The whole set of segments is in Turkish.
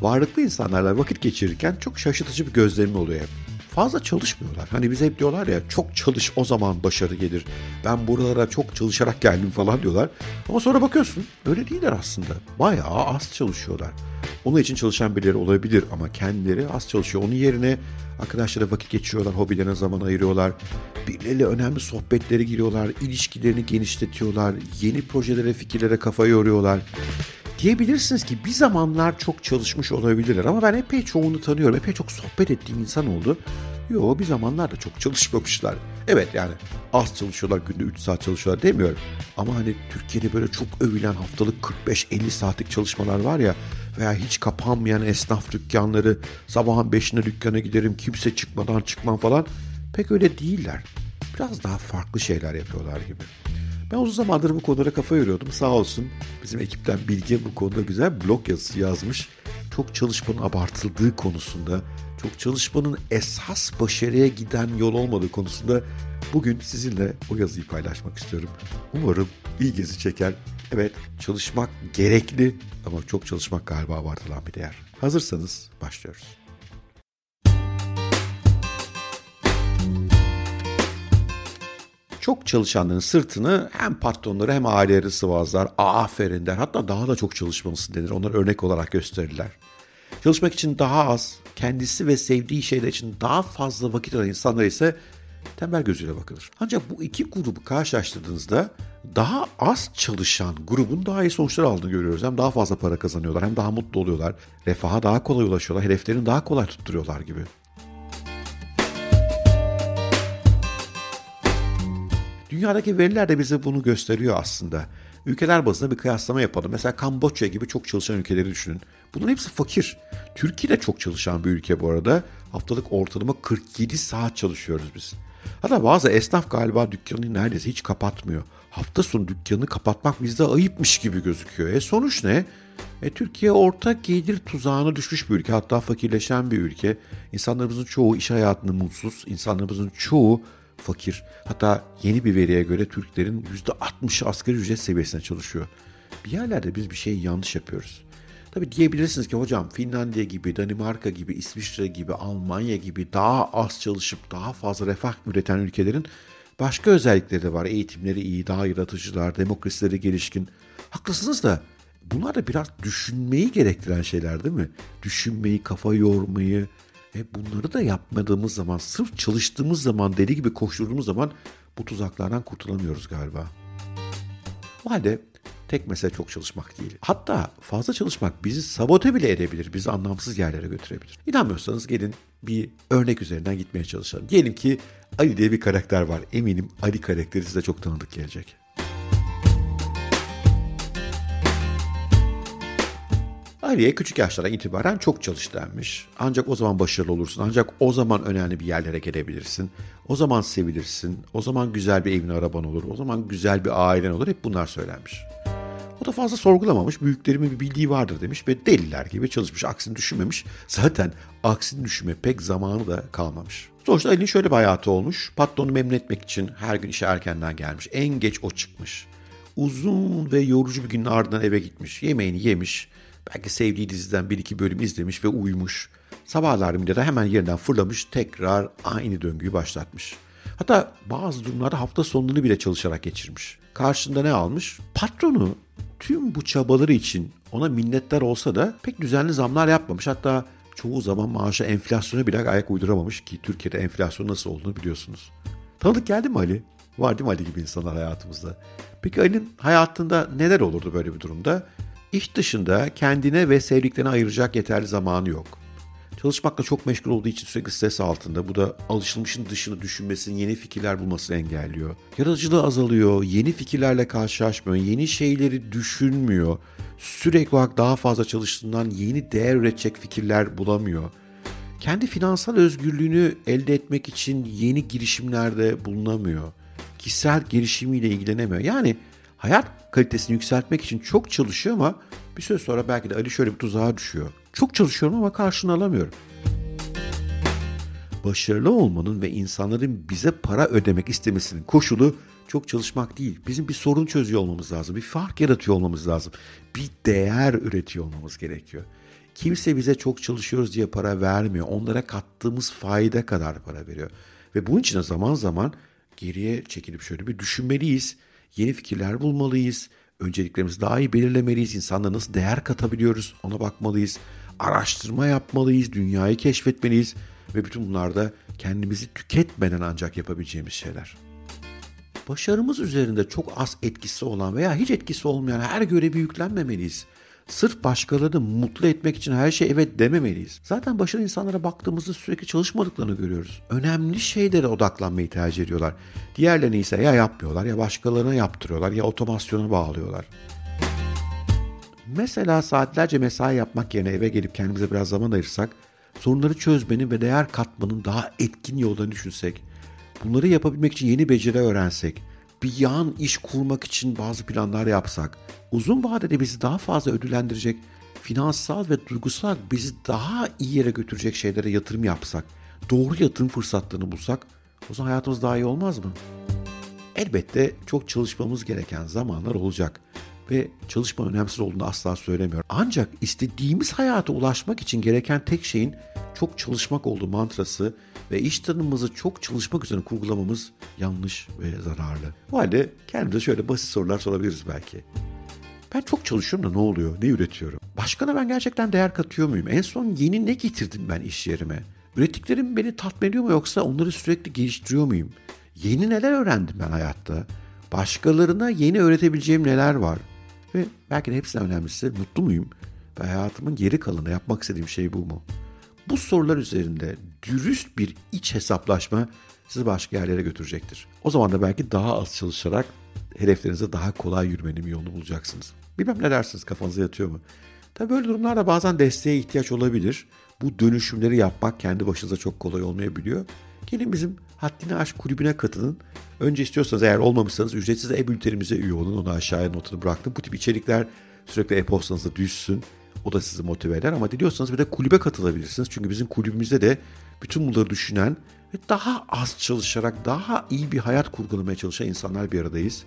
varlıklı insanlarla vakit geçirirken çok şaşırtıcı bir gözlemim oluyor hep. Fazla çalışmıyorlar. Hani bize hep diyorlar ya çok çalış o zaman başarı gelir. Ben buralara çok çalışarak geldim falan diyorlar. Ama sonra bakıyorsun öyle değiller aslında. Bayağı az çalışıyorlar. Onun için çalışan birileri olabilir ama kendileri az çalışıyor. Onun yerine arkadaşlara vakit geçiriyorlar, hobilerine zaman ayırıyorlar. Birileriyle önemli sohbetlere giriyorlar, ilişkilerini genişletiyorlar, yeni projelere, fikirlere kafa yoruyorlar. Diyebilirsiniz ki bir zamanlar çok çalışmış olabilirler ama ben epey çoğunu tanıyorum. Epey çok sohbet ettiğim insan oldu. Yo bir zamanlar da çok çalışmamışlar. Evet yani az çalışıyorlar günde 3 saat çalışıyorlar demiyorum. Ama hani Türkiye'de böyle çok övülen haftalık 45-50 saatlik çalışmalar var ya veya hiç kapanmayan esnaf dükkanları sabahın 5'ine dükkana giderim kimse çıkmadan çıkmam falan pek öyle değiller. Biraz daha farklı şeyler yapıyorlar gibi. Ben uzun zamandır bu konulara kafa yoruyordum. Sağ olsun bizim ekipten Bilge bu konuda güzel blog yazısı yazmış. Çok çalışmanın abartıldığı konusunda, çok çalışmanın esas başarıya giden yol olmadığı konusunda bugün sizinle o yazıyı paylaşmak istiyorum. Umarım ilginizi çeker. Evet çalışmak gerekli ama çok çalışmak galiba abartılan bir değer. Hazırsanız başlıyoruz. Çok çalışanların sırtını hem patronları hem aileleri sıvazlar. Aferin der. Hatta daha da çok çalışmalısın denir. Onlar örnek olarak gösterirler. Çalışmak için daha az, kendisi ve sevdiği şeyler için daha fazla vakit aran insanlar ise tembel gözüyle bakılır. Ancak bu iki grubu karşılaştırdığınızda daha az çalışan grubun daha iyi sonuçlar aldığını görüyoruz. Hem daha fazla para kazanıyorlar hem daha mutlu oluyorlar. Refaha daha kolay ulaşıyorlar. Hedeflerini daha kolay tutturuyorlar gibi. Dünyadaki veriler de bize bunu gösteriyor aslında. Ülkeler bazında bir kıyaslama yapalım. Mesela Kamboçya gibi çok çalışan ülkeleri düşünün. Bunların hepsi fakir. Türkiye de çok çalışan bir ülke bu arada. Haftalık ortalama 47 saat çalışıyoruz biz. Hatta bazı esnaf galiba dükkanını neredeyse hiç kapatmıyor. Hafta sonu dükkanı kapatmak bizde ayıpmış gibi gözüküyor. E sonuç ne? E, Türkiye orta gelir tuzağına düşmüş bir ülke. Hatta fakirleşen bir ülke. İnsanlarımızın çoğu iş hayatında mutsuz. İnsanlarımızın çoğu fakir. Hatta yeni bir veriye göre Türklerin %60'ı asgari ücret seviyesine çalışıyor. Bir yerlerde biz bir şey yanlış yapıyoruz. Tabi diyebilirsiniz ki hocam Finlandiya gibi, Danimarka gibi, İsviçre gibi, Almanya gibi daha az çalışıp daha fazla refah üreten ülkelerin başka özellikleri de var. Eğitimleri iyi, daha yaratıcılar, demokrasileri gelişkin. Haklısınız da bunlar da biraz düşünmeyi gerektiren şeyler değil mi? Düşünmeyi, kafa yormayı, ve bunları da yapmadığımız zaman, sırf çalıştığımız zaman, deli gibi koşturduğumuz zaman bu tuzaklardan kurtulamıyoruz galiba. O halde tek mesele çok çalışmak değil. Hatta fazla çalışmak bizi sabote bile edebilir, bizi anlamsız yerlere götürebilir. İnanmıyorsanız gelin bir örnek üzerinden gitmeye çalışalım. Diyelim ki Ali diye bir karakter var. Eminim Ali karakteri size çok tanıdık gelecek. Ali'ye küçük yaşlardan itibaren çok çalış. Ancak o zaman başarılı olursun. Ancak o zaman önemli bir yerlere gelebilirsin. O zaman sevilirsin. O zaman güzel bir evin araban olur. O zaman güzel bir ailen olur. Hep bunlar söylenmiş. O da fazla sorgulamamış. Büyüklerimin bir bildiği vardır demiş ve deliler gibi çalışmış. Aksini düşünmemiş. Zaten aksini düşünme pek zamanı da kalmamış. Sonuçta Ali'nin şöyle bir hayatı olmuş. Patronu memnun etmek için her gün işe erkenden gelmiş. En geç o çıkmış. Uzun ve yorucu bir günün ardından eve gitmiş. Yemeğini yemiş Belki sevdiği diziden bir iki bölüm izlemiş ve uyumuş. Sabah alarmıyla da hemen yerinden fırlamış tekrar aynı döngüyü başlatmış. Hatta bazı durumlarda hafta sonunu bile çalışarak geçirmiş. Karşında ne almış? Patronu tüm bu çabaları için ona minnettar olsa da pek düzenli zamlar yapmamış. Hatta çoğu zaman maaşa enflasyona bile ayak uyduramamış ki Türkiye'de enflasyon nasıl olduğunu biliyorsunuz. Tanıdık geldi mi Ali? Var değil mi Ali gibi insanlar hayatımızda? Peki Ali'nin hayatında neler olurdu böyle bir durumda? İş dışında kendine ve sevdiklerine ayıracak yeterli zamanı yok. Çalışmakla çok meşgul olduğu için sürekli stres altında. Bu da alışılmışın dışını düşünmesini, yeni fikirler bulmasını engelliyor. Yaratıcılığı azalıyor, yeni fikirlerle karşılaşmıyor, yeni şeyleri düşünmüyor. Sürekli olarak daha fazla çalıştığından yeni değer üretecek fikirler bulamıyor. Kendi finansal özgürlüğünü elde etmek için yeni girişimlerde bulunamıyor. Kişisel gelişimiyle ilgilenemiyor. Yani hayat kalitesini yükseltmek için çok çalışıyor ama bir süre sonra belki de Ali şöyle bir tuzağa düşüyor. Çok çalışıyorum ama karşını alamıyorum. Başarılı olmanın ve insanların bize para ödemek istemesinin koşulu çok çalışmak değil. Bizim bir sorun çözüyor olmamız lazım. Bir fark yaratıyor olmamız lazım. Bir değer üretiyor olmamız gerekiyor. Kimse bize çok çalışıyoruz diye para vermiyor. Onlara kattığımız fayda kadar para veriyor. Ve bunun için de zaman zaman geriye çekilip şöyle bir düşünmeliyiz. Yeni fikirler bulmalıyız. Önceliklerimizi daha iyi belirlemeliyiz. İnsanlara nasıl değer katabiliyoruz ona bakmalıyız. Araştırma yapmalıyız. Dünyayı keşfetmeliyiz. Ve bütün bunlar da kendimizi tüketmeden ancak yapabileceğimiz şeyler. Başarımız üzerinde çok az etkisi olan veya hiç etkisi olmayan her görevi yüklenmemeliyiz. Sırf başkalarını mutlu etmek için her şey evet dememeliyiz. Zaten başarılı insanlara baktığımızda sürekli çalışmadıklarını görüyoruz. Önemli şeylere odaklanmayı tercih ediyorlar. Diğerlerini ise ya yapmıyorlar ya başkalarına yaptırıyorlar ya otomasyona bağlıyorlar. Mesela saatlerce mesai yapmak yerine eve gelip kendimize biraz zaman ayırsak, sorunları çözmenin ve değer katmanın daha etkin yollarını düşünsek, bunları yapabilmek için yeni beceri öğrensek, bir yan iş kurmak için bazı planlar yapsak, uzun vadede bizi daha fazla ödüllendirecek, finansal ve duygusal bizi daha iyi yere götürecek şeylere yatırım yapsak, doğru yatırım fırsatlarını bulsak, o zaman hayatımız daha iyi olmaz mı? Elbette çok çalışmamız gereken zamanlar olacak ve çalışma önemsiz olduğunu asla söylemiyorum. Ancak istediğimiz hayata ulaşmak için gereken tek şeyin çok çalışmak olduğu mantrası ve iş tanımımızı çok çalışmak üzerine kurgulamamız yanlış ve zararlı. O halde kendimize şöyle basit sorular sorabiliriz belki. Ben çok çalışıyorum da ne oluyor? Ne üretiyorum? Başkana ben gerçekten değer katıyor muyum? En son yeni ne getirdim ben iş yerime? Ürettiklerim beni tatmin ediyor mu yoksa onları sürekli geliştiriyor muyum? Yeni neler öğrendim ben hayatta? Başkalarına yeni öğretebileceğim neler var? Ve belki de hepsinden önemlisi mutlu muyum? Ve hayatımın geri kalanı yapmak istediğim şey bu mu? Bu sorular üzerinde dürüst bir iç hesaplaşma sizi başka yerlere götürecektir. O zaman da belki daha az çalışarak hedeflerinize daha kolay yürümenin bir yolunu bulacaksınız. Bilmem ne dersiniz kafanıza yatıyor mu? Tabii böyle durumlarda bazen desteğe ihtiyaç olabilir. Bu dönüşümleri yapmak kendi başınıza çok kolay olmayabiliyor. Gelin bizim Haddini Aşk kulübüne katılın. Önce istiyorsanız eğer olmamışsanız ücretsiz e-bültenimize üye olun. Onu aşağıya notunu bıraktım. Bu tip içerikler sürekli e-postanızda düşsün. O da sizi motive eder ama diliyorsanız bir de kulübe katılabilirsiniz. Çünkü bizim kulübümüzde de bütün bunları düşünen ve daha az çalışarak daha iyi bir hayat kurgulamaya çalışan insanlar bir aradayız.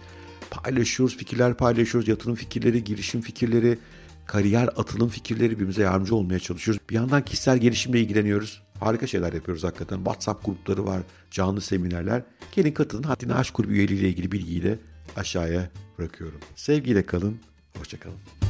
Paylaşıyoruz, fikirler paylaşıyoruz, yatırım fikirleri, girişim fikirleri, kariyer atılım fikirleri birbirimize yardımcı olmaya çalışıyoruz. Bir yandan kişisel gelişimle ilgileniyoruz. Harika şeyler yapıyoruz hakikaten. WhatsApp grupları var, canlı seminerler. Gelin katılın. Haddini Aşk Kulübü üyeliğiyle ilgili bilgiyi de aşağıya bırakıyorum. Sevgiyle kalın, hoşçakalın.